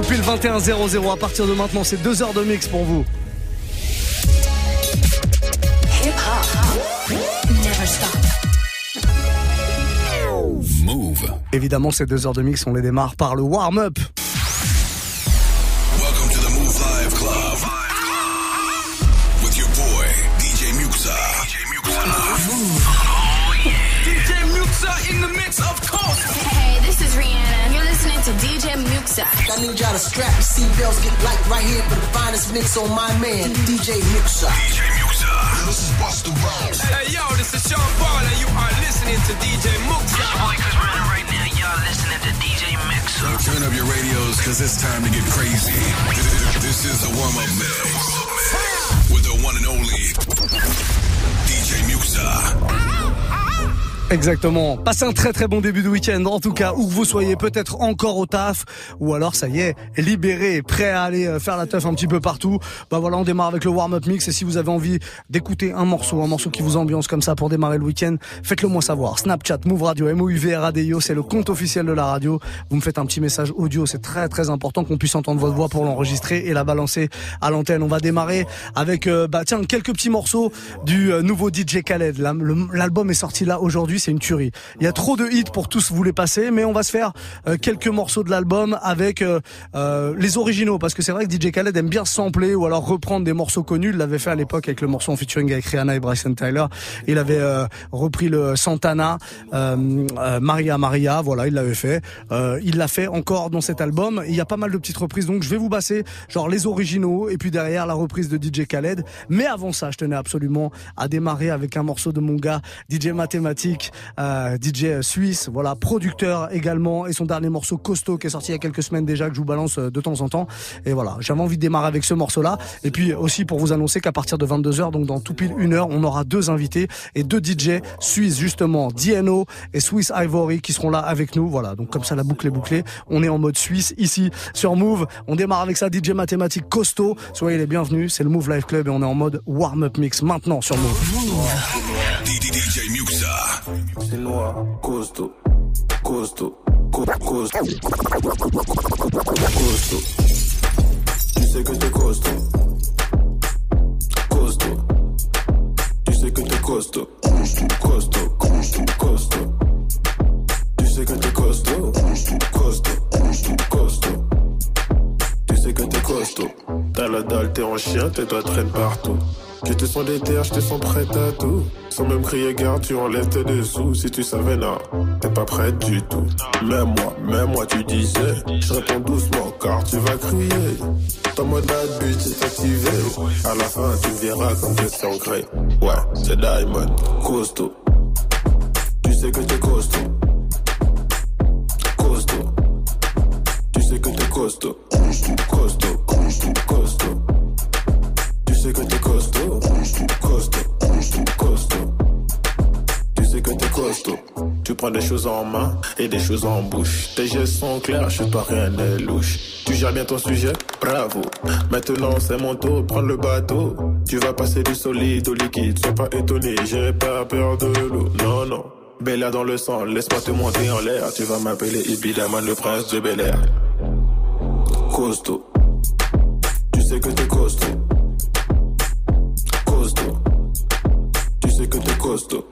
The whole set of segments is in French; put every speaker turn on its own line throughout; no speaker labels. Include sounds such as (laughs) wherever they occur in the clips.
tout pile 21 00 à partir de maintenant, c'est deux heures de mix pour vous. Move. Évidemment, ces deux heures de mix, on les démarre par le warm-up.
I need y'all to strap your seatbelts, get light right here for the finest mix on my man, DJ Muxa. DJ Muxa. This is Busta Rhymes.
Hey, yo, this is Sean Paul, and you are listening to DJ Muxa. This boy Chris Runner right now, y'all listening to DJ Muxa.
Turn up your radios, cause it's time to get crazy. This is the warm-up mix. With the one and only DJ Muxa.
Exactement. Passez un très très bon début de week-end. En tout cas, où que vous soyez, peut-être encore au taf, ou alors ça y est, libéré, prêt à aller euh, faire la teuf un petit peu partout. Bah voilà, on démarre avec le warm-up mix. Et si vous avez envie d'écouter un morceau, un morceau qui vous ambiance comme ça pour démarrer le week-end, faites-le moi savoir. Snapchat, Move Radio, M O U V R A D I O, c'est le compte officiel de la radio. Vous me faites un petit message audio. C'est très très important qu'on puisse entendre votre voix pour l'enregistrer et la balancer à l'antenne. On va démarrer avec euh, bah tiens quelques petits morceaux du euh, nouveau DJ Khaled. L'album est sorti là aujourd'hui c'est une tuerie. Il y a trop de hits pour tous vous les passer, mais on va se faire euh, quelques morceaux de l'album avec euh, euh, les originaux, parce que c'est vrai que DJ Khaled aime bien sampler ou alors reprendre des morceaux connus. Il l'avait fait à l'époque avec le morceau en featuring avec Rihanna et Bryson Tyler. Il avait repris le Santana, Maria Maria, voilà, il l'avait fait. il l'a fait encore dans cet album. Il y a pas mal de petites reprises, donc je vais vous passer genre les originaux et puis derrière la reprise de DJ Khaled. Mais avant ça, je tenais absolument à démarrer avec un morceau de mon gars DJ Mathématique DJ suisse, voilà, producteur également, et son dernier morceau Costaud qui est sorti il y a quelques semaines déjà, que je vous balance euh, de temps en temps. Et voilà, j'avais envie de démarrer avec ce morceau-là. Et puis aussi pour vous annoncer qu'à partir de 22h, donc dans tout pile une heure, on aura deux invités et deux DJ suisses justement, DNO et Swiss Ivory qui seront là avec nous. Voilà, donc comme ça la boucle est bouclée. On est en mode suisse ici sur Move. On démarre avec ça, DJ mathématique costaud. Soyez les bienvenus, c'est le Move Life Club et on est en mode warm-up mix maintenant sur Move.
C'est noir, costaud, costaud, costaud, costaud. Tu sais que t'es costaud, costaud. Tu sais que t'es costaud, costaud, costaud, costaud, costaud. Tu sais que t'es costaud, costaud, costaud, costaud. Tu sais que t'es costaud. T'as la dalle, t'es en chien, tes doigts traînent partout. Je te sens déter, je te sens prête à tout. Sans même crier garde, tu enlèves tes dessous. Si tu savais, non, t'es pas prête du tout. Même moi, même moi, tu disais. Je réponds doucement, car tu vas crier. Ton mode but est activé. À la fin, tu verras comme je suis ancré. Ouais, c'est Diamond, costaud. Tu sais que t'es costaud. Costaud. Tu sais que t'es costaud. Costaud, costaud, costaud, costaud. Tu sais que t'es costaud, costaud, costaud. Tu sais que t'es costaud. Tu prends des choses en main et des choses en bouche. Tes gestes sont clairs, je pas rien n'est louche. Tu gères bien ton sujet, bravo. Maintenant c'est mon tour, prends le bateau. Tu vas passer du solide au liquide, sois pas étonné, j'ai pas peur de l'eau. Non, non. Bella dans le sang, laisse-moi te monter en l'air. Tu vas m'appeler évidemment le prince de Bel Air. Costaud. Tu sais que t'es costaud. Que t'es costaud.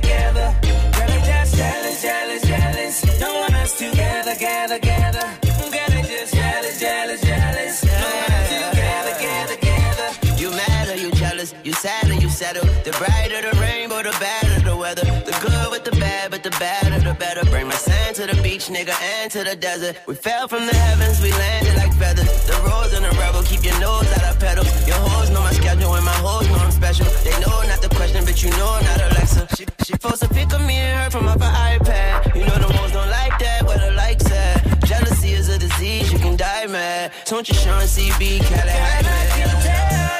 Together. Girl, it's just jealous, jealous, jealous. Don't want us together, together, together. Girl, it's just jealous, jealous, jealous. Don't want us together, together, together.
You mad or you jealous? You sad or you settle? The brighter the rainbow, the better the weather. The good with the bad, but the or the better. Bring my sand to the beach, nigga, and to the desert. We fell from the heavens, we landed like feathers. The rose and the rebel, nose out of pedal. Your hoes know my schedule, and my hoes know I'm special. They know not the question, but you know I'm not Alexa. She, she posts a pic of me and her from off her iPad. You know the hoes don't like that, where the likes at. Jealousy is a disease, you can die mad. Don't you Sean CB, Cali,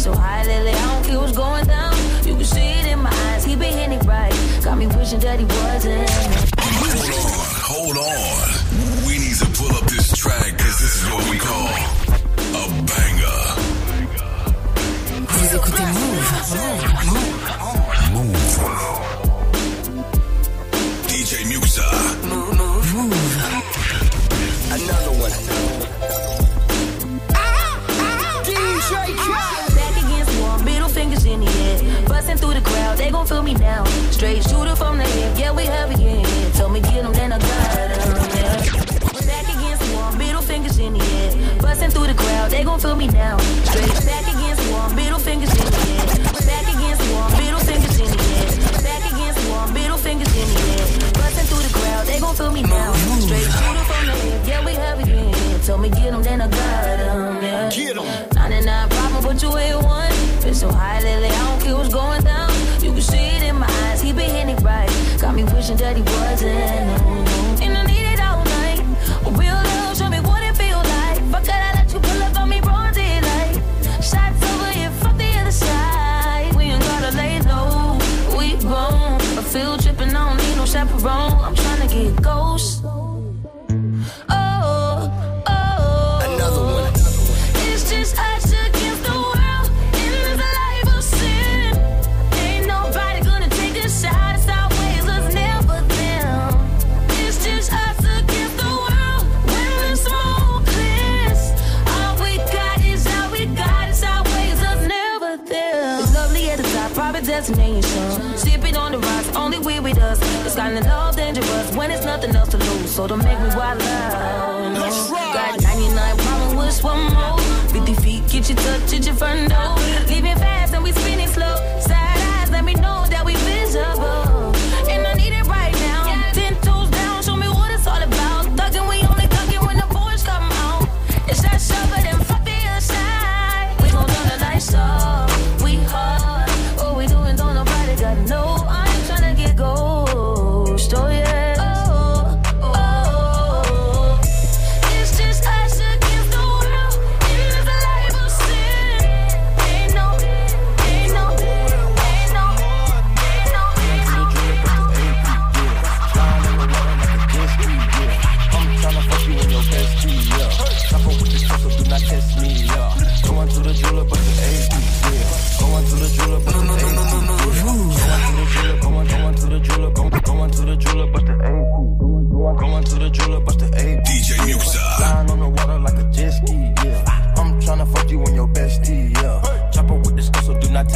So high lately, I don't what's going down. You can see it in my eyes, he been hitting it right. Got me wishing that he wasn't.
Hold on, hold on. We need to pull up this track because this is what we call
they gon' feel me now. Straight back against the wall, middle fingers in the air. Back against the wall, middle fingers in the air. Back against the wall, middle fingers in the air. Bustin' through the crowd, they gon' feel me now. Straight shooter from the hip, yeah, we have it in here. Told me get 'em, then I got 'em, yeah.
Get 'em.
99 problem, but you ain't one. Been so high lately, I don't care what's going down. You can see it in my eyes, he been hitting it right. Got me wishing that he wasn't. And I need it all night. Real It's Got in love dangerous when it's nothing else to lose. So don't make me wild out. No. Got 99 problems, wish one more. 50 feet, get you touch, get your front door. Leaving fast and we spinning slow. Side eyes, let me know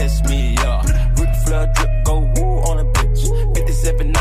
test me up. Root flood drip, go woo on a bitch. 57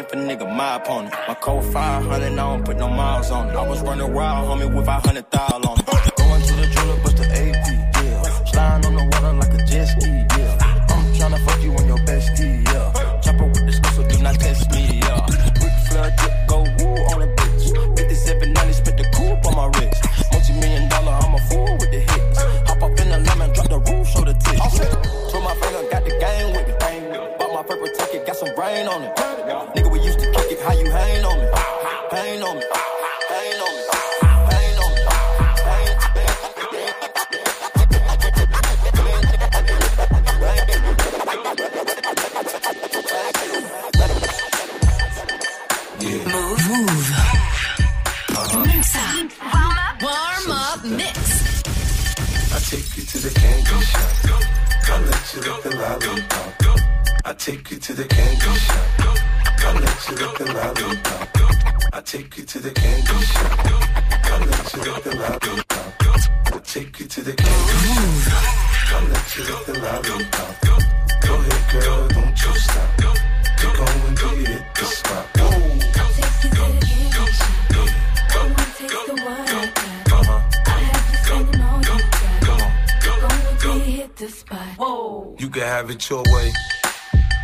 if a nigga my opponent. My code 500, I don't put no miles on it. I was running wild, homie, with a hundred thousand on it. the spot. Whoa.
You can have it your way.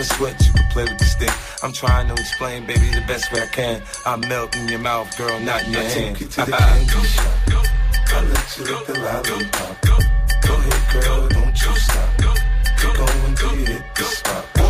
a switch, you can play with the stick. I'm trying to explain, baby, the best way I can. I melt in your mouth, girl, not in your
I. Take you to the candy shop. (laughs) I let you lick the lollipop. Go, go ahead, girl, don't you stop. Go, go, go. until you hit the spot.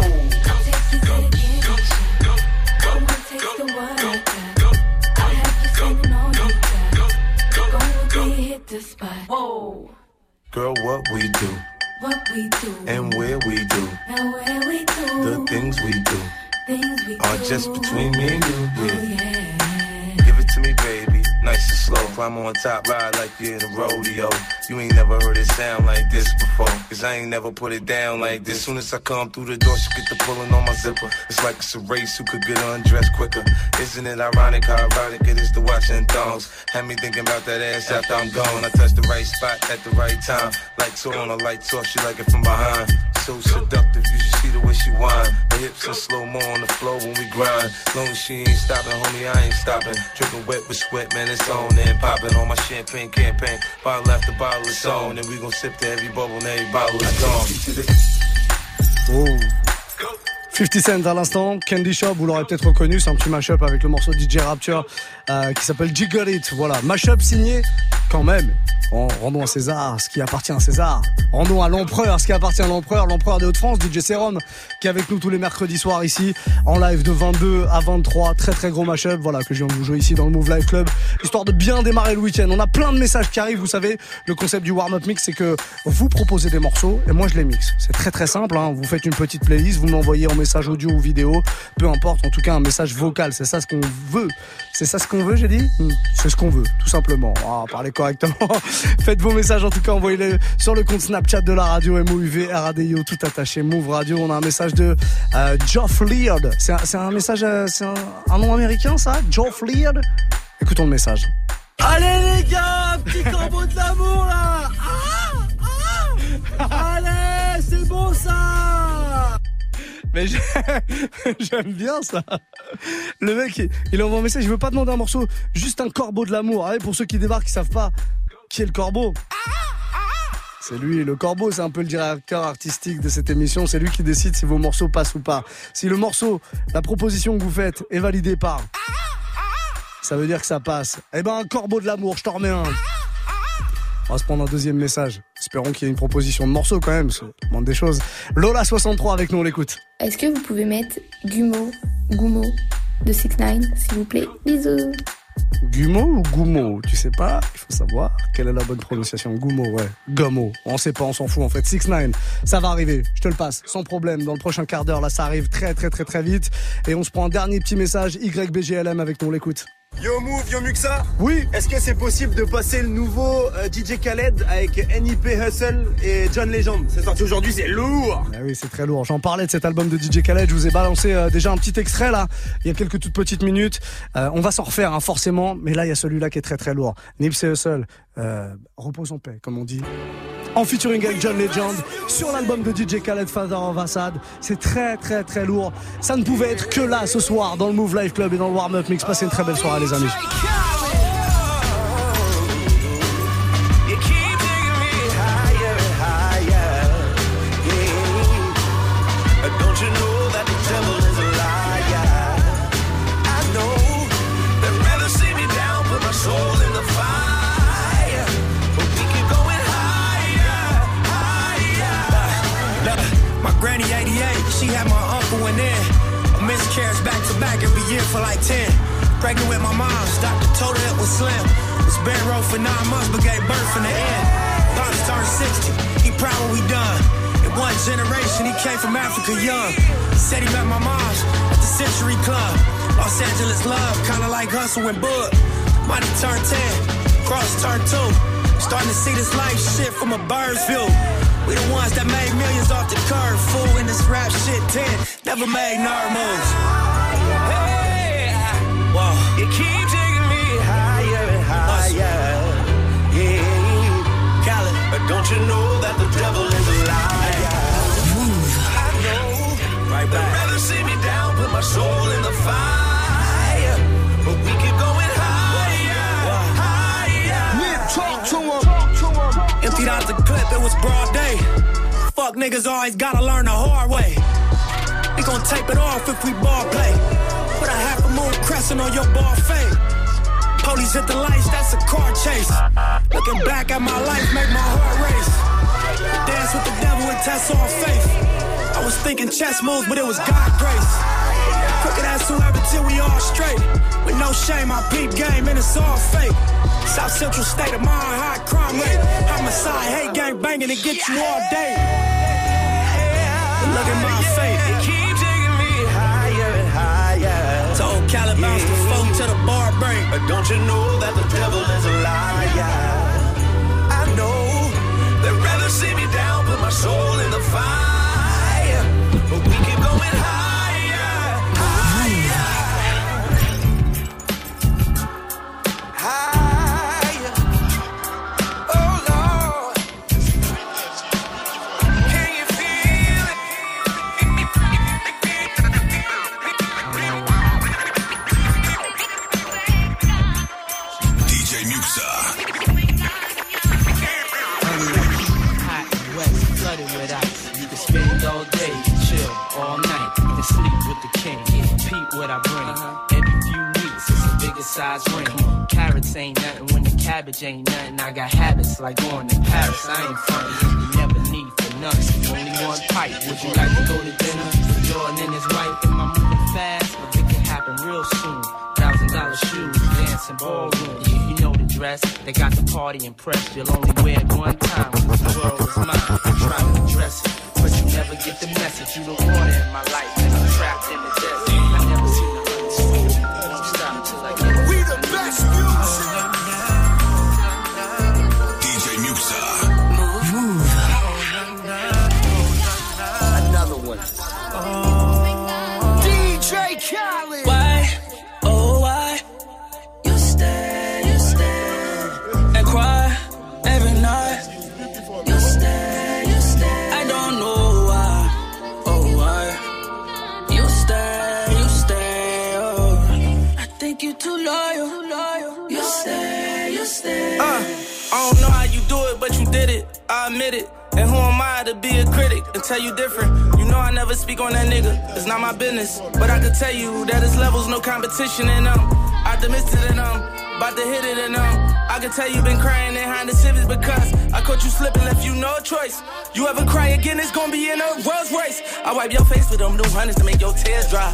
Girl, what we do?
What we do,
and where we do.
and where we do,
The things we do
things we
are
do.
just between me and you.
Oh,
Yeah.
yeah.
Give it to me, baby. Nice and slow. Climb on top, ride like you're in a rodeo. You ain't never heard it sound like this before. Cause I ain't never put it down like this. Soon as I come through the door, she get the pulling on my zipper. It's like it's a race who could get undressed quicker. Isn't it ironic how erotic it is to watch in thongs? Had me thinking about that ass after I'm gone. I touch the right spot at the right time. Lights on, a lights off, she like it from behind. So seductive, you should see the way she whine. Her hips in slow mo on the floor when we grind. Long as she ain't stopping, homie, I ain't stopping. Dripping wet with sweat, man, it's on and popping on my champagne campaign. Bottle after bottle is on, and we gon' sip to every bubble and every bottle is gone.
Oh. 50 Cent à l'instant, Candy Shop, vous l'aurez peut-être reconnu, c'est un petit mashup avec le morceau DJ Rapture euh, qui s'appelle Jiggle It. Voilà, mashup signé quand même. Bon, rendons à César ce qui appartient à César. Rendons à l'empereur ce qui appartient à l'empereur, l'empereur des Hauts-de-France, DJ Serum, qui est avec nous tous les mercredis soirs ici, en live de 22 à 23. Très très gros mashup, voilà, que je viens de vous jouer ici dans le Move Live Club, histoire de bien démarrer le week-end. On a plein de messages qui arrivent, vous savez, le concept du warm-up mix, c'est que vous proposez des morceaux et moi je les mixe. C'est très très simple, hein. vous faites une petite playlist, vous me l'envoyez en message audio ou vidéo, peu importe, en tout cas un message vocal, c'est ça ce qu'on veut. C'est ça ce qu'on veut, j'ai dit? Hmm, C'est ce qu'on veut, tout simplement. Ah, parlez correctement. (laughs) Faites vos messages, en tout cas, envoyez-les sur le compte Snapchat de la radio MOUV, RADIO, tout attaché, Move Radio. On a un message de euh, Geoff Leard. C'est un, message, euh, c'est un, nom américain, ça? Geoff Leard? Écoutons le message.
Allez les gars, petit corbeau de l'amour là Ah, ah Allez, c'est bon ça
Mais j'ai- (laughs) j'aime bien ça. Le mec, il, envoie un message, je veux pas demander un morceau, juste un corbeau de l'amour. Pour ceux qui débarquent, qui savent pas qui est le corbeau. C'est lui, le corbeau, c'est un peu le directeur artistique de cette émission. C'est lui qui décide si vos morceaux passent ou pas. Si le morceau, la proposition que vous faites est validée par, ça veut dire que ça passe. Eh ben, un corbeau de l'amour, je t'en remets un. On va se prendre un deuxième message. Espérons qu'il y ait une proposition de morceau quand même. ça demande des choses. Lola63 avec nous, on l'écoute.
Est-ce que vous pouvez mettre Gumo, Gumo de 6 9 s'il vous plaît? Bisous.
Gumo ou Gumo? Tu sais pas Il faut savoir quelle est la bonne prononciation. Gumo, ouais. Gumo. On sait pas, on s'en fout en fait. 6 9 ça va arriver. Je te le passe, sans problème. Dans le prochain quart d'heure, là, ça arrive très très très très vite. Et on se prend un dernier petit message. YBGLM avec nous, on l'écoute.
Yo Move, yo Muxa
Oui
Est-ce que c'est possible de passer le nouveau euh, DJ Khaled avec NIP Hustle et John Legend? C'est sorti aujourd'hui, c'est lourd
Ah oui, c'est très lourd. J'en parlais de cet album de DJ Khaled. Je vous ai balancé euh, déjà un petit extrait là, il y a quelques toutes petites minutes. Euh, on va s'en refaire hein, forcément, mais là il y a celui-là qui est très très lourd. Nipsey Hussle, euh, repose en paix, comme on dit. En featuring avec John Legend sur l'album de DJ Khaled Father of Assad. C'est très très très lourd. Ça ne pouvait être que là ce soir dans le Move Life Club et dans le Warm Up Mix. Passez une très belle soirée les amis.
Uncle in. A miscarriage back to back every year for like 10. Pregnant with my mom's, doctor told her it was slim. Was bed row for nine months, but gave birth in the end. Pops turned 60, he proud what we done. In one generation, he came from Africa young. He said he met my mom's at the Century Club. Los Angeles love, kinda like Hustle and. Money turned 10, cross turned 2. Starting to see this life shit from a bird's view. We the ones that made millions off the curve, fool. In this rap shit, 10, never made nerd moves.
Hey,
Whoa.
you keep taking me higher and higher. Yeah.
Khaled.
But don't you know that the devil is a liar? I know.
Right
They'd rather see me down, put my soul in the fire. But we keep going
$50 a clip, it was broad day. Fuck niggas always gotta learn the hard way. They gon' tape it off if we ball play. Put a half a moon crescent on your ball fade. Police hit the lights, that's a car chase. Looking back at my life, make my heart race. Dance with the devil and test all faith. I was thinking chess moves, but it was God grace. Crooked ass whoever till we all straight. With no shame, I peep game and it's all fake.
South Central state of mind, high crime rate. Homicide, hate gang banging and get you all day. Look at my face.
It keep taking me higher and higher.
To old Cali bounce the phone to the bar break.
But don't you know that the devil is a liar? I know they'd rather see me down, put my soul in the fire. But we keep going higher,
ain't nothing. I got habits like going to Paris. I ain't frontin', you never need for nothing. Only one pipe. Would you like to go to dinner? Jordan and his wife, am I moving fast? But it can happen real soon. Thousand dollar shoes, dancing ballroom. You know the dress, they got the party impressed. You'll only wear it one time, cause the world is mine. It. And who am I to be a critic and tell you different? You know I never speak on that nigga. It's not my business. But I can tell you that his levels no competition and um optimistic and um about to hit it and um I can tell you been crying behind the civics because I caught you slipping, left you no choice. You ever cry again, it's gonna be in a Rolls Royce. I wipe your face with them new hundreds to make your tears dry.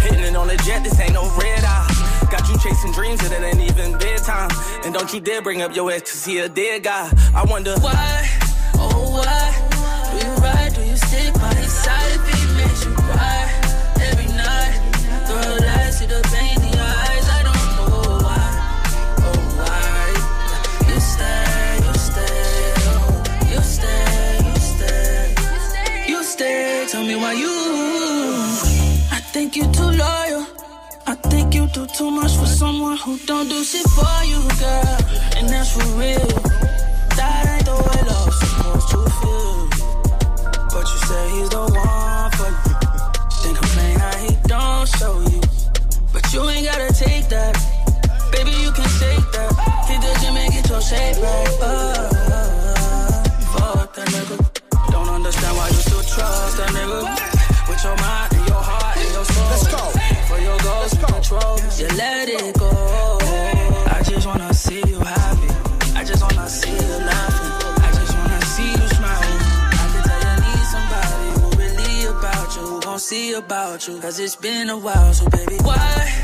Hitting it on the jet, this ain't no red eye. Got you chasing dreams and it ain't even bedtime. And don't you dare bring up your ex cause he a dead guy. I wonder
Why, think you too loyal. I think you do too much for someone who don't do shit for you, girl. And that's for real. That ain't the way love's supposed to feel. But you say he's the one for you. Then complain how he don't show you. But you ain't gotta take that. Baby, you can shake that. Hit the gym and get your shape right. Uh, fuck that nigga. Don't understand why you still trust that nigga. With your mind control, you let it go. I just wanna see you happy. I just wanna see you laughing. I just wanna see you smiling. I can tell you need somebody who really about you, who gon' see about you. Cause it's been a while, so baby, why?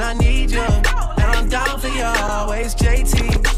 and I need you. And I'm down for you always, JT.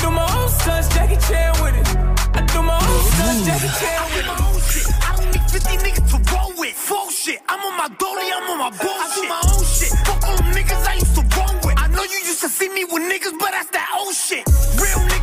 do my own stunts, Jackie Chan with it. I do my own stunts, Jackie Chan with it.
Oh, I'm on my dolly, I'm on my bullshit. I do my own shit. Fuck all them niggas I used to roll with. I know you used to see me with niggas, but that's that old shit. Real niggas.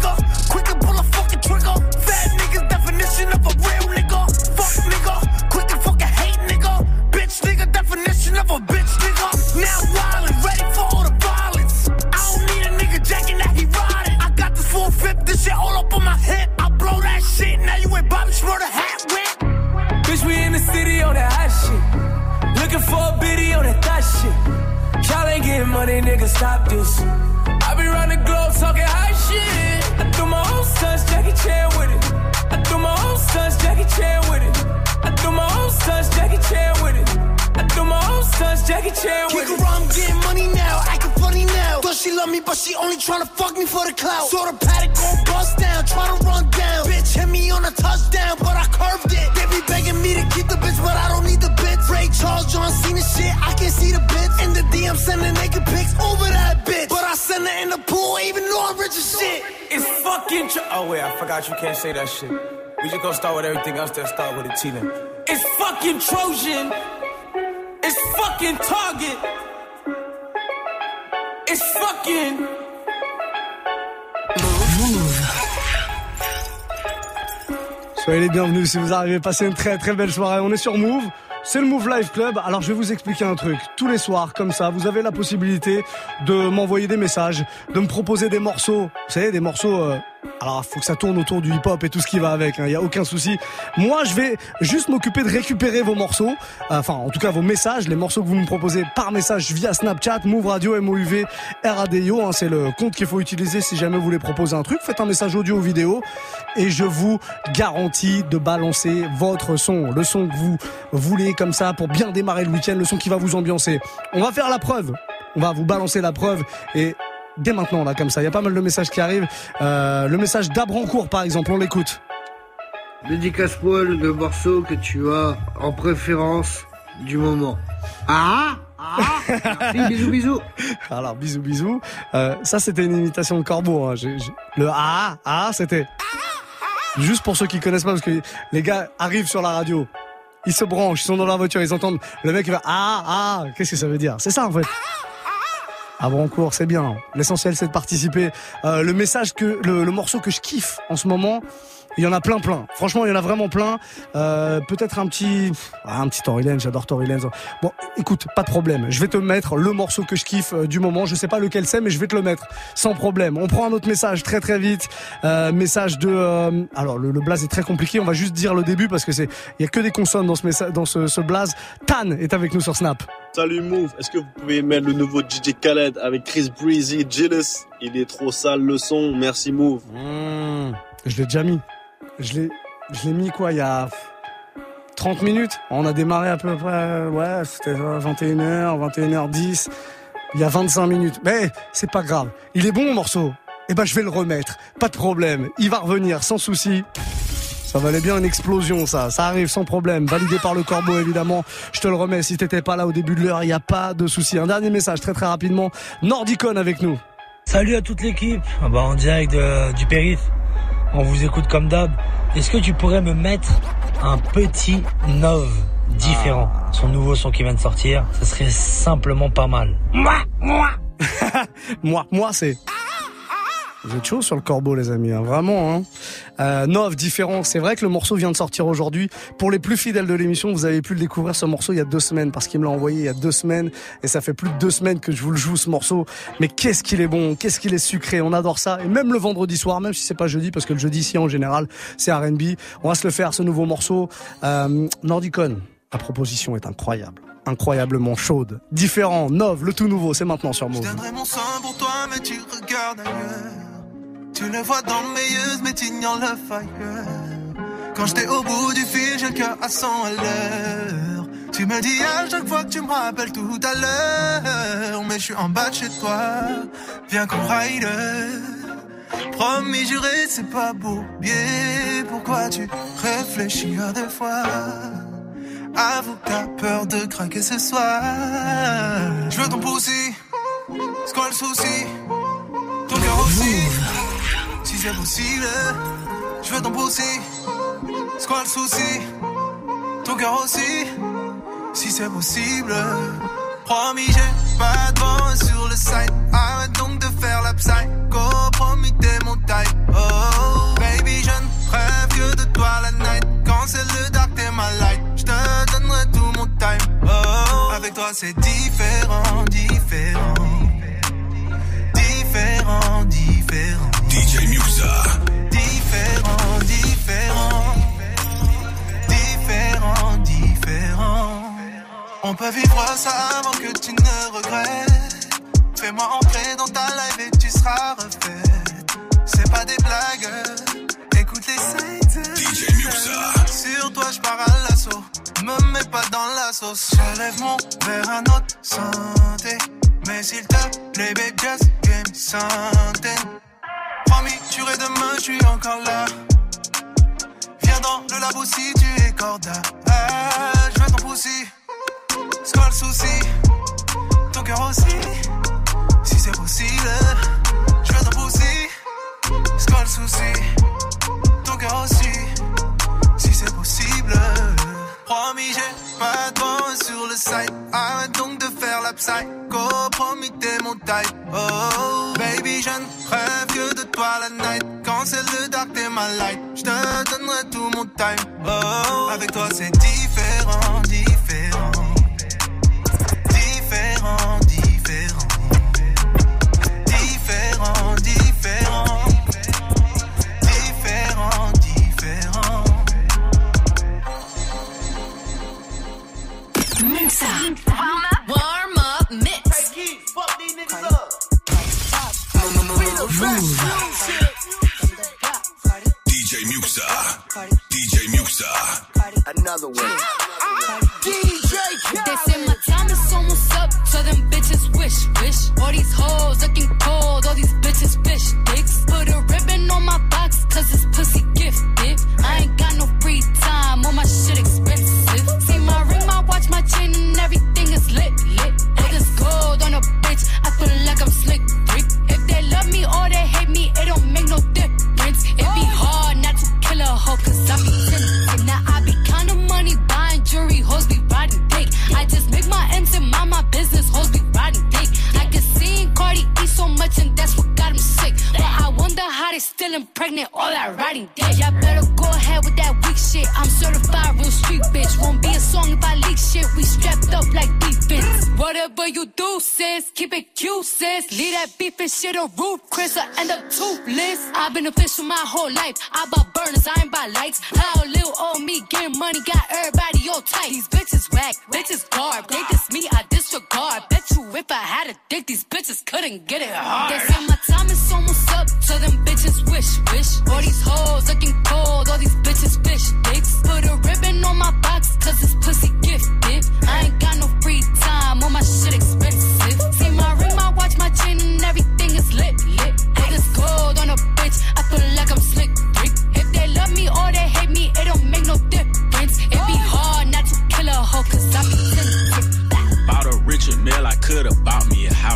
Me, but she only tryna fuck me for the clout. Saw the paddock gon' bust down, tryna run down. Bitch hit me on a touchdown, but I curved it. They be begging me to keep the bitch, but I don't need the bitch. Ray Charles, John Cena shit, I can see the bitch. In the DM, sending naked pics over that bitch. But I send her in the pool, even though I'm rich as shit.
It's fucking tro- Oh wait, I forgot you can't say that shit. We just gonna start with everything else that start with a T then. It's fucking Trojan. It's fucking Target. It's fucking.
Soyez les bienvenus si vous arrivez, passez une très très belle soirée. On est sur Move. C'est le Move Live Club. Alors je vais vous expliquer un truc. Tous les soirs, comme ça, vous avez la possibilité de m'envoyer des messages, de me proposer des morceaux. Vous savez, des morceaux. euh, alors, faut que ça tourne autour du hip-hop et tout ce qui va avec. Il y a aucun souci. Moi, je vais juste m'occuper de récupérer vos morceaux. Euh, Enfin, en tout cas, vos messages, les morceaux que vous me proposez par message via Snapchat, Move Radio, MOUV, RADIO. Hein, c'est le compte qu'il faut utiliser si jamais vous voulez proposer un truc. Faites un message audio ou vidéo et je vous garantis de balancer votre son, le son que vous voulez comme ça pour bien démarrer le week-end, le son qui va vous ambiancer. On va faire la preuve. On va vous balancer la preuve et dès maintenant là comme ça, il y a pas mal de messages qui arrivent. Euh, le message d'Abrancourt par exemple, on l'écoute.
Dédicace-moi le morceau que tu as en préférence du moment. Ah Ah Merci, (laughs) bisous bisous
Alors bisous bisous. Euh, ça c'était une imitation de Corbeau. hein. Le ah ah c'était juste pour ceux qui connaissent pas parce que les gars arrivent sur la radio. Ils se branchent, ils sont dans leur voiture, ils entendent le mec qui va ah ah. Qu'est-ce que ça veut dire? C'est ça en fait. À Brancourt, c'est bien. L'essentiel, c'est de participer. Euh, le message que, le morceau que je kiffe en ce moment, il y en a plein, plein. Franchement, il y en a vraiment plein. Euh, Peut-être un petit, ah, un petit Tory Lanez, j'adore Tory Lanez. Bon, écoute, pas de problème. Je vais te mettre le morceau que je kiffe euh, du moment. Je sais pas lequel c'est, mais je vais te le mettre sans problème. On prend un autre message très très vite. Euh, message de, euh, alors le, le blaze est très compliqué. On va juste dire le début parce que c'est, il y a que des consonnes dans ce message, dans ce, ce blaze. Tan est avec nous sur Snap.
Salut Move, est-ce que vous pouvez mettre le nouveau DJ Khaled avec Chris Breezy, Jealous? Il est trop sale le son, merci Move.
Je l'ai déjà mis. Je l'ai, mis quoi il y a 30 minutes. On a démarré à peu près, ouais, c'était 21h, 21h10. Il y a 25 minutes. Mais c'est pas grave. Il est bon, mon morceau. Eh ben, je vais le remettre. Pas de problème. Il va revenir sans souci. Ça valait bien une explosion, ça. Ça arrive sans problème. Validé par le corbeau, évidemment. Je te le remets. Si t'étais pas là au début de l'heure, il n'y a pas de souci. Un dernier message, très très rapidement. Nordicon avec nous.
Salut à toute l'équipe, Ah bah, en direct du périph. On vous écoute comme d'hab. Est-ce que tu pourrais me mettre un petit Nov différent? Son nouveau son qui vient de sortir, ça serait simplement pas mal.
Moi, moi. (laughs) moi, moi, c'est. Vous êtes chaud sur le corbeau, les amis, hein, vraiment. Hein. Euh, Nov, différent. C'est vrai que le morceau vient de sortir aujourd'hui. Pour les plus fidèles de l'émission, vous avez pu le découvrir ce morceau il y a deux semaines parce qu'il me l'a envoyé il y a deux semaines et ça fait plus de deux semaines que je vous le joue ce morceau. Mais qu'est-ce qu'il est bon, qu'est-ce qu'il est sucré. On adore ça et même le vendredi soir, même si c'est pas jeudi parce que le jeudi ici en général c'est R&B. On va se le faire ce nouveau morceau. Euh, Nordicon, la proposition est incroyable, incroyablement chaude, différent. Nov, le tout nouveau, c'est maintenant sur Move.
donnerai mon sang pour toi, mais tu regardes ailleurs. Tu le vois dans mes yeux, mais tu ignores le fire. Quand j'étais au bout du fil, j'ai le cœur à 100 à l'heure. Tu me dis à chaque fois que tu me rappelles tout à l'heure. Mais je suis en bas de chez toi, viens qu'on ride. Promis, juré, c'est pas beau. Bien, pourquoi tu réfléchis à deux fois? Avoue t'as peur de craquer ce soir. Je veux ton poussi, c'est quoi le souci? Ton cœur aussi, si c'est possible. Je veux ton poussi, c'est quoi le souci? Ton cœur aussi, si c'est possible. Promis, j'ai pas de sur le site. Arrête donc de faire la psycho. Promis, t'es mon type. Oh, baby, je ne rêve que de toi la night. Quand c'est le dark, t'es ma light. Je te donnerai tout mon time. Oh, avec toi, c'est différent. Différent, Différent, différent. Différent, différent. On peut vivre ça avant que tu ne regrettes. Fais-moi entrer dans ta live et tu seras refaite. C'est pas des blagues. Écoute les sites.
DJ.
Sur toi, je pars à l'assaut. me mets pas dans la sauce. Je lève mon verre à notre santé. Mais s'il te plaît, baby, just give me something. Promis, tu demain, je suis encore là. Viens dans le labo si tu es corda. Ah, je veux ton poussi. C'est quoi le souci? Ton cœur aussi. Si c'est possible, je veux ton poussi. C'est quoi le souci? Ton cœur aussi. Si c'est possible. Promis, j'ai pas de sur le site. Arrête donc de faire la psycho. Promis, t'es mon type. Oh, time. Oh, avec toi, c'est
money got everybody all tight. These bitches whack, bitches garb. They diss me, I disregard. Bet you if I had a dick, these bitches couldn't get it hard. They say my time is almost up, so them bitches wish, wish. All these hoes looking cold, all these bitches fish dicks. Put a ribbon on my box, cause it's pussy
Bought a Richard Mill, I could've bought me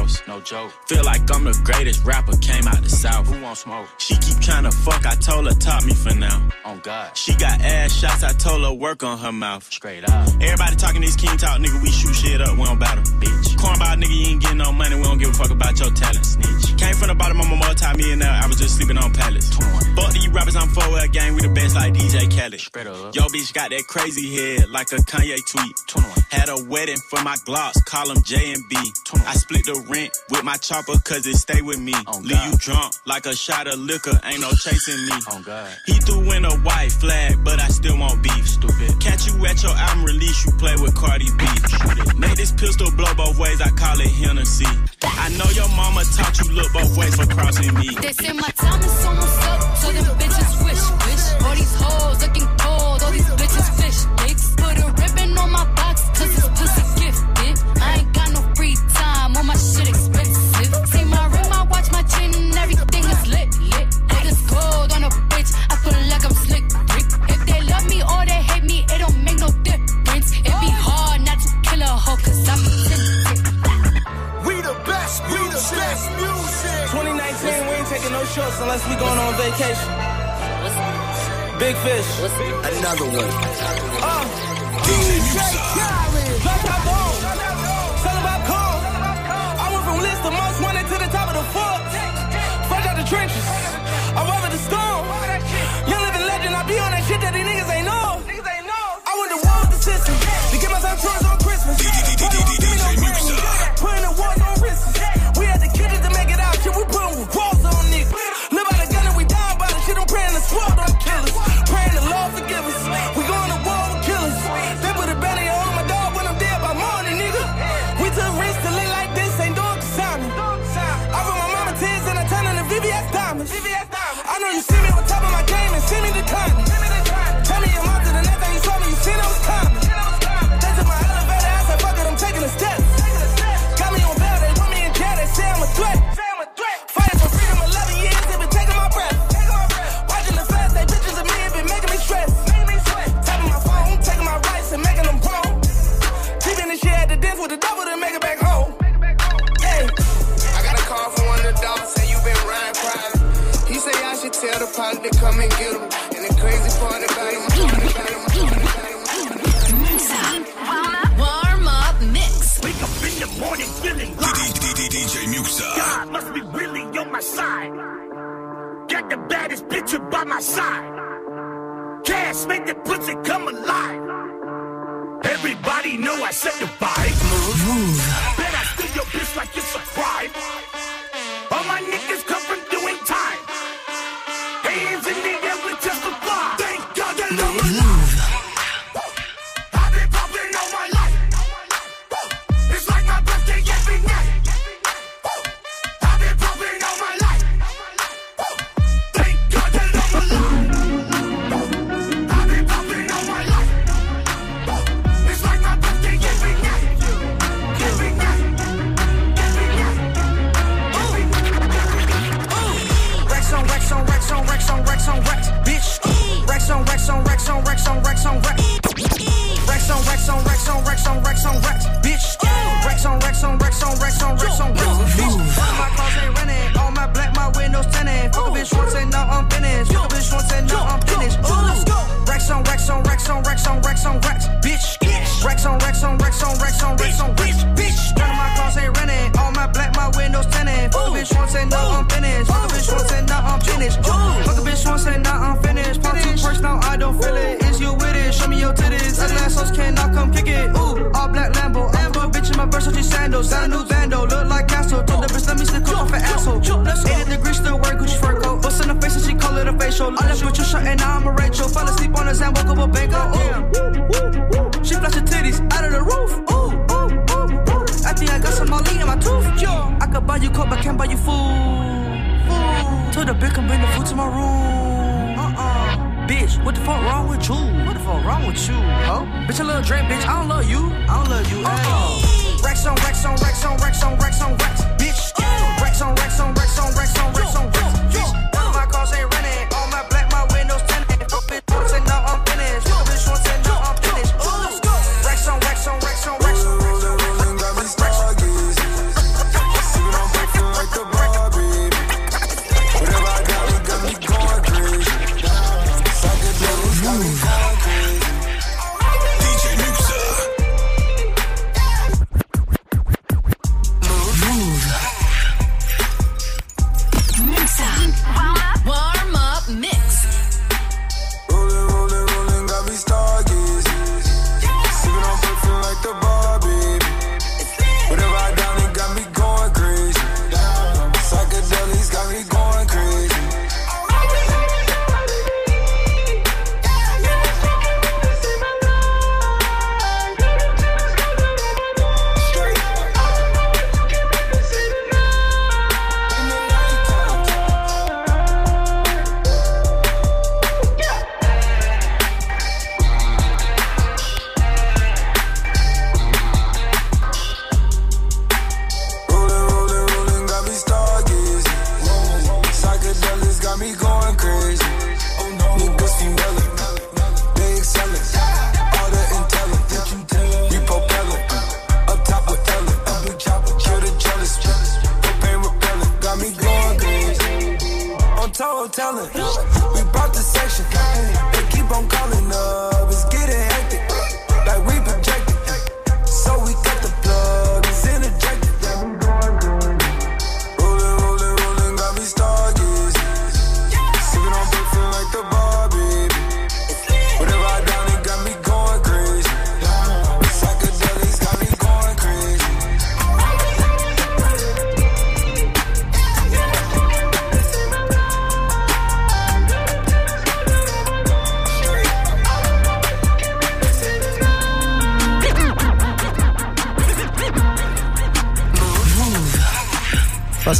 house. No joke. Feel like I'm the greatest rapper, came out the south. Who want smoke? She keep trying to fuck, I told her top me for now. On God. She got ass shots, I told her work on her mouth. Straight up. Everybody talking this king talk, nigga, we shoot shit up, we don't battle. Bitch. Cornball nigga, you ain't getting no money, we don't give a fuck about your talent. Snitch. Came from the bottom, I'm a multi-millionaire, I was just sleeping on pallets. Fuck these rappers, I'm forward gang, we the best like DJ Khaled. Straight up. Yo, bitch got that crazy head, like a Kanye tweet. Had a wedding for my Glocks, call them J and B. I split the rent with my chopper, cause it stay with me. Leave you drunk like a shot of liquor, ain't no chasing me. He threw in a white flag, but I still won't beef. Stupid. Catch you at your album release, you play with Cardi B. Make this pistol blow both ways, I call it Hennessy. I know your mama taught you look both ways for crossing me.
They say my time is almost up, so them bitches wish, wish. All these hoes looking no
shorts unless we going on vacation. Big fish.
Another one.
Uh, DJ Khaled. Drop
top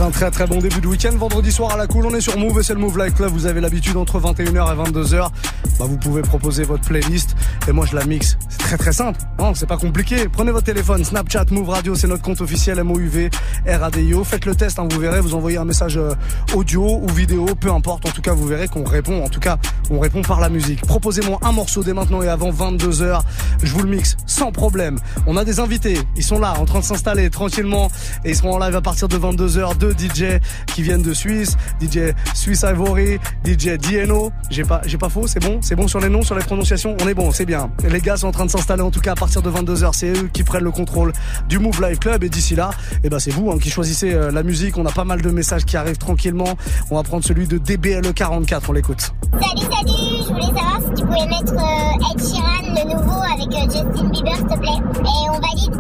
un très très bon début de week-end. Vendredi soir à la cool, on est sur Move et c'est le Move Live Club. Vous avez l'habitude entre 21h et 22h. Bah, vous pouvez proposer votre playlist et moi je la mixe. C'est très très simple. Non, c'est pas compliqué. Prenez votre téléphone, Snapchat, Move Radio, c'est notre compte officiel MOUV, RADIO. Faites le test, hein, vous verrez, vous envoyez un message euh, audio ou vidéo, peu importe. En tout cas, vous verrez qu'on répond. En tout cas, on répond par la musique. Proposez-moi un morceau dès maintenant et avant 22h. Je vous le mixe sans problème. On a des invités. Ils sont là, en train de s'installer tranquillement et ils seront en live à partir de 22h. Deux DJ qui viennent de Suisse. DJ Swiss Ivory, DJ DNO. J'ai pas, j'ai pas faux, c'est bon? C'est bon sur les noms, sur les prononciations? On est bon, c'est bien. Les gars sont en train de s'installer en tout cas à partir de 22h. C'est eux qui prennent le contrôle du Move Live Club et d'ici là, eh ben c'est vous hein, qui choisissez euh, la musique. On a pas mal de messages qui arrivent tranquillement. On va prendre celui de DBLE44. On l'écoute.
Salut, salut, je voulais savoir si tu pouvais mettre euh, Ed Sheeran, le nouveau, avec euh, Justin Bieber, s'il te plaît. Et on valide.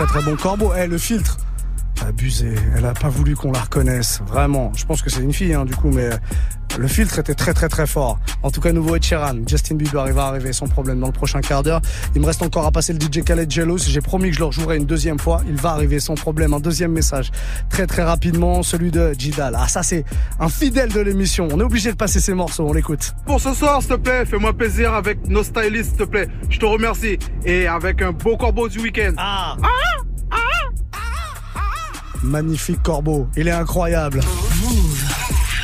Très très bon corbeau. Eh, le filtre. Abusé. Elle a pas voulu qu'on la reconnaisse. Vraiment. Je pense que c'est une fille, hein, du coup, mais le filtre était très très très fort. En tout cas, nouveau Ed Sheeran. Justin Bieber, il va arriver sans problème dans le prochain quart d'heure. Il me reste encore à passer le DJ Khaled Jealous. J'ai promis que je le rejouerai une deuxième fois. Il va arriver sans problème. Un deuxième message. Très très rapidement, celui de Jidal. Ah, ça c'est un fidèle de l'émission. On est obligé de passer ces morceaux. On l'écoute.
Pour ce soir, s'il te plaît, fais-moi plaisir avec nos stylistes, s'il te plaît. Je te remercie. Et avec un beau corbeau du week-end.
Ah. Magnifique corbeau. Il est incroyable.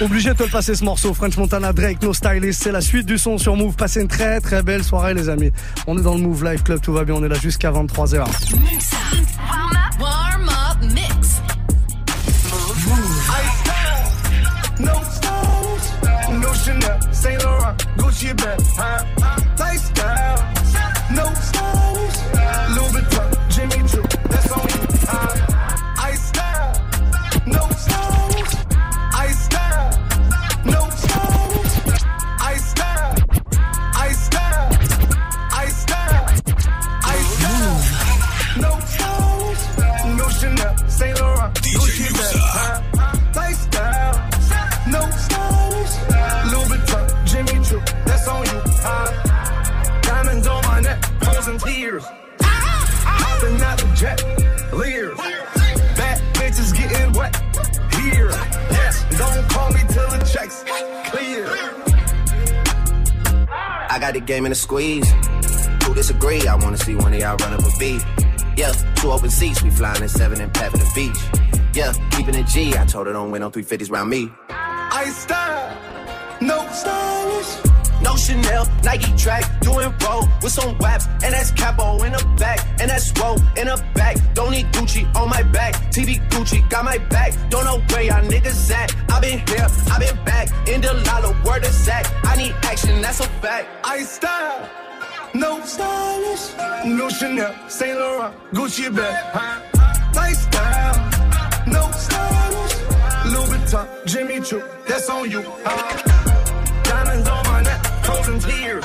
Obligé de te le passer ce morceau. French Montana, Drake, No Stylist. C'est la suite du son sur Move. Passez une très très belle soirée, les amis. On est dans le Move Live Club. Tout va bien. On est là jusqu'à 23h.
Warm up mix.
It G. I told her don't win on 350s round me.
I style, no stylish.
No Chanel, Nike track, doing roll with some waps, and that's capo in the back, and that's roll in the back. Don't need Gucci on my back, TV Gucci got my back. Don't know where y'all niggas at. I been here, I been back, in the lala, word is sack. I need action, that's a fact.
I style, no stylish. No Chanel, Saint Laurent, Gucci bag, huh? Jimmy Choo, that's on you, huh? Diamonds on my neck, frozen tears.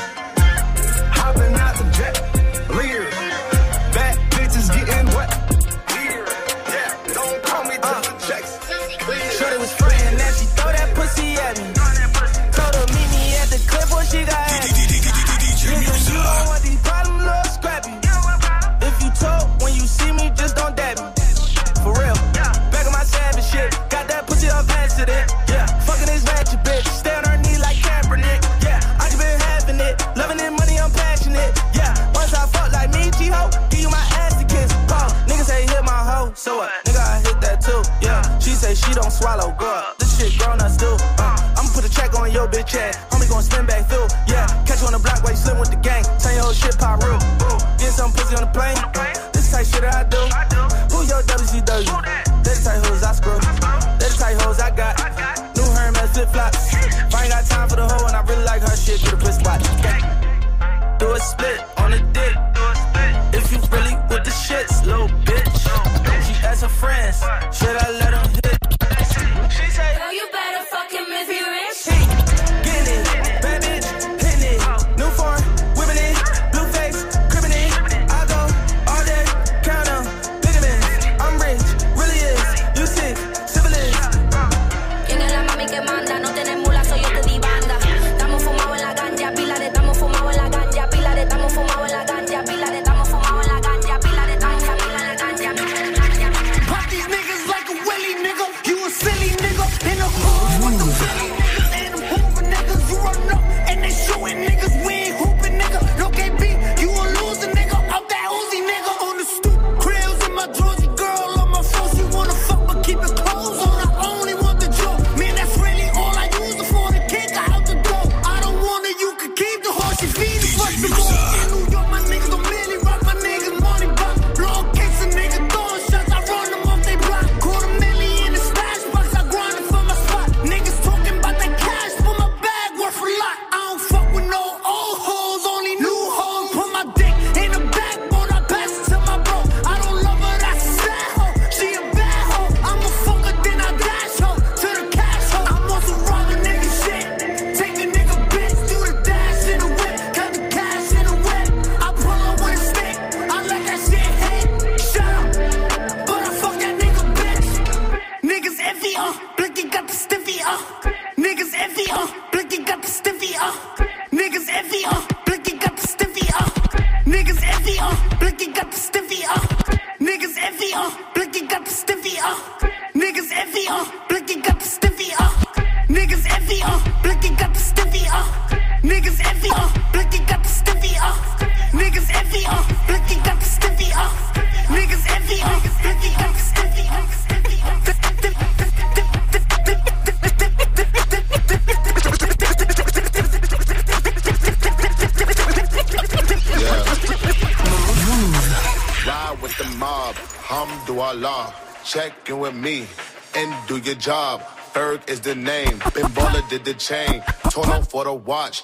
job. Ferg is the name. Ben baller did the chain. Tono for the watch.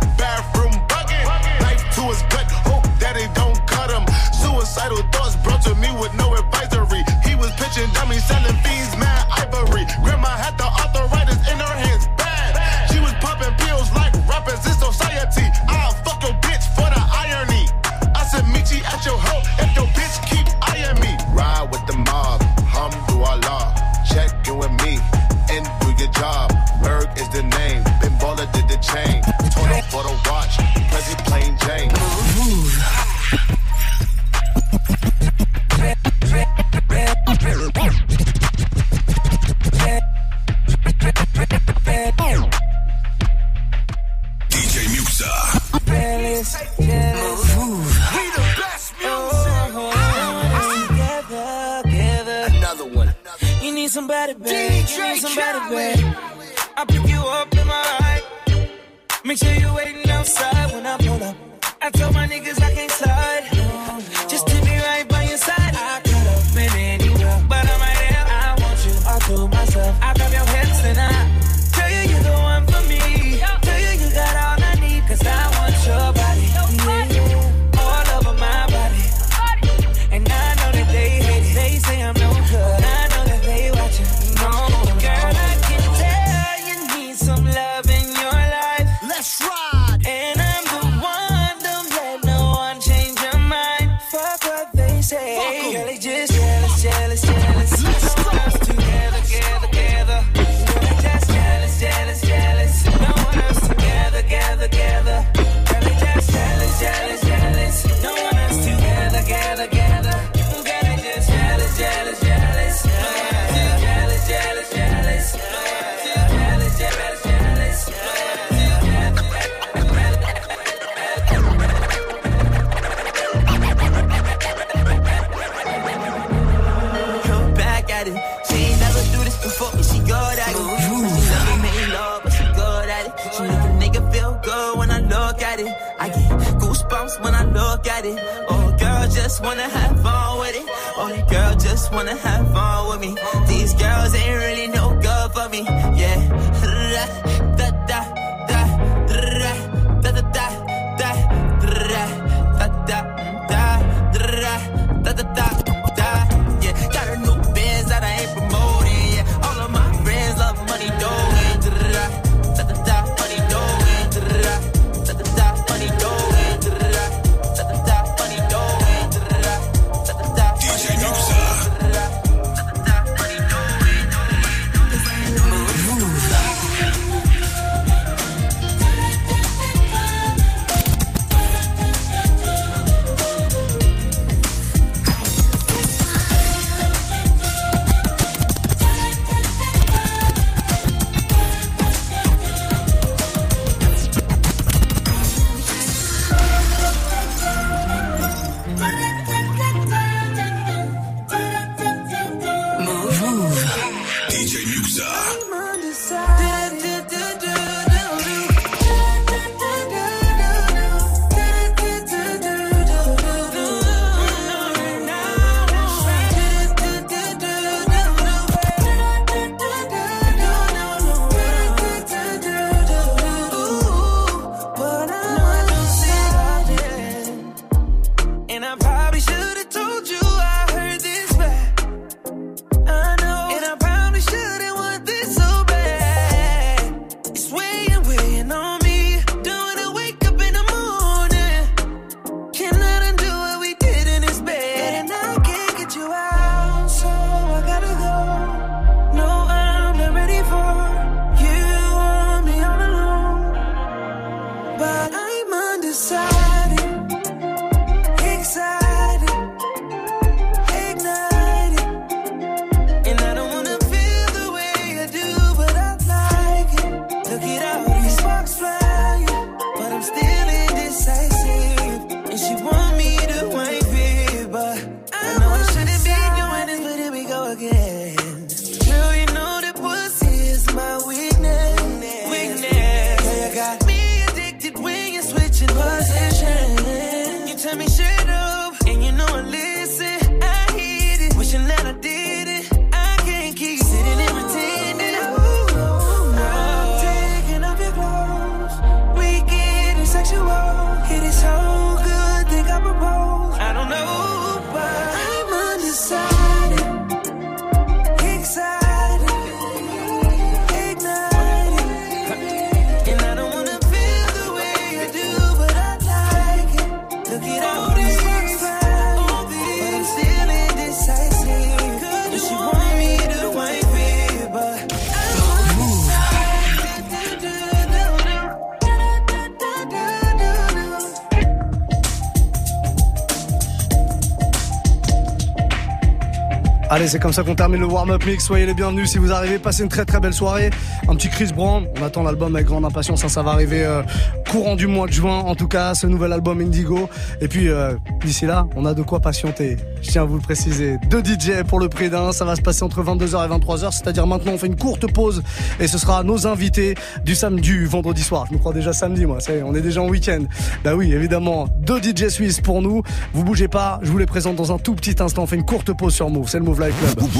job. Berg is the name. Been Baller did the chain.
just
wanna have fun with it. Only girl just wanna have fun with me. These girls ain't really
know
c'est comme ça qu'on termine le warm-up mix. Soyez les bienvenus si vous arrivez. Passez une très très belle soirée. Un petit Chris Brown. On attend l'album avec grande impatience. hein. Ça va arriver euh, courant du mois de juin. En tout cas, ce nouvel album Indigo. Et puis, euh, d'ici là, on a de quoi patienter. Tiens à vous le préciser. Deux DJ pour le prix. Ça va se passer entre 22h et 23h. C'est-à-dire maintenant, on fait une courte pause. Et ce sera nos invités du samedi, vendredi soir. Je me crois déjà samedi, moi. On est déjà en week-end. Bah oui, évidemment. Deux DJ suisses pour nous. Vous bougez pas. Je vous les présente dans un tout petit instant. On fait une courte pause sur Move. C'est le Move Live Club.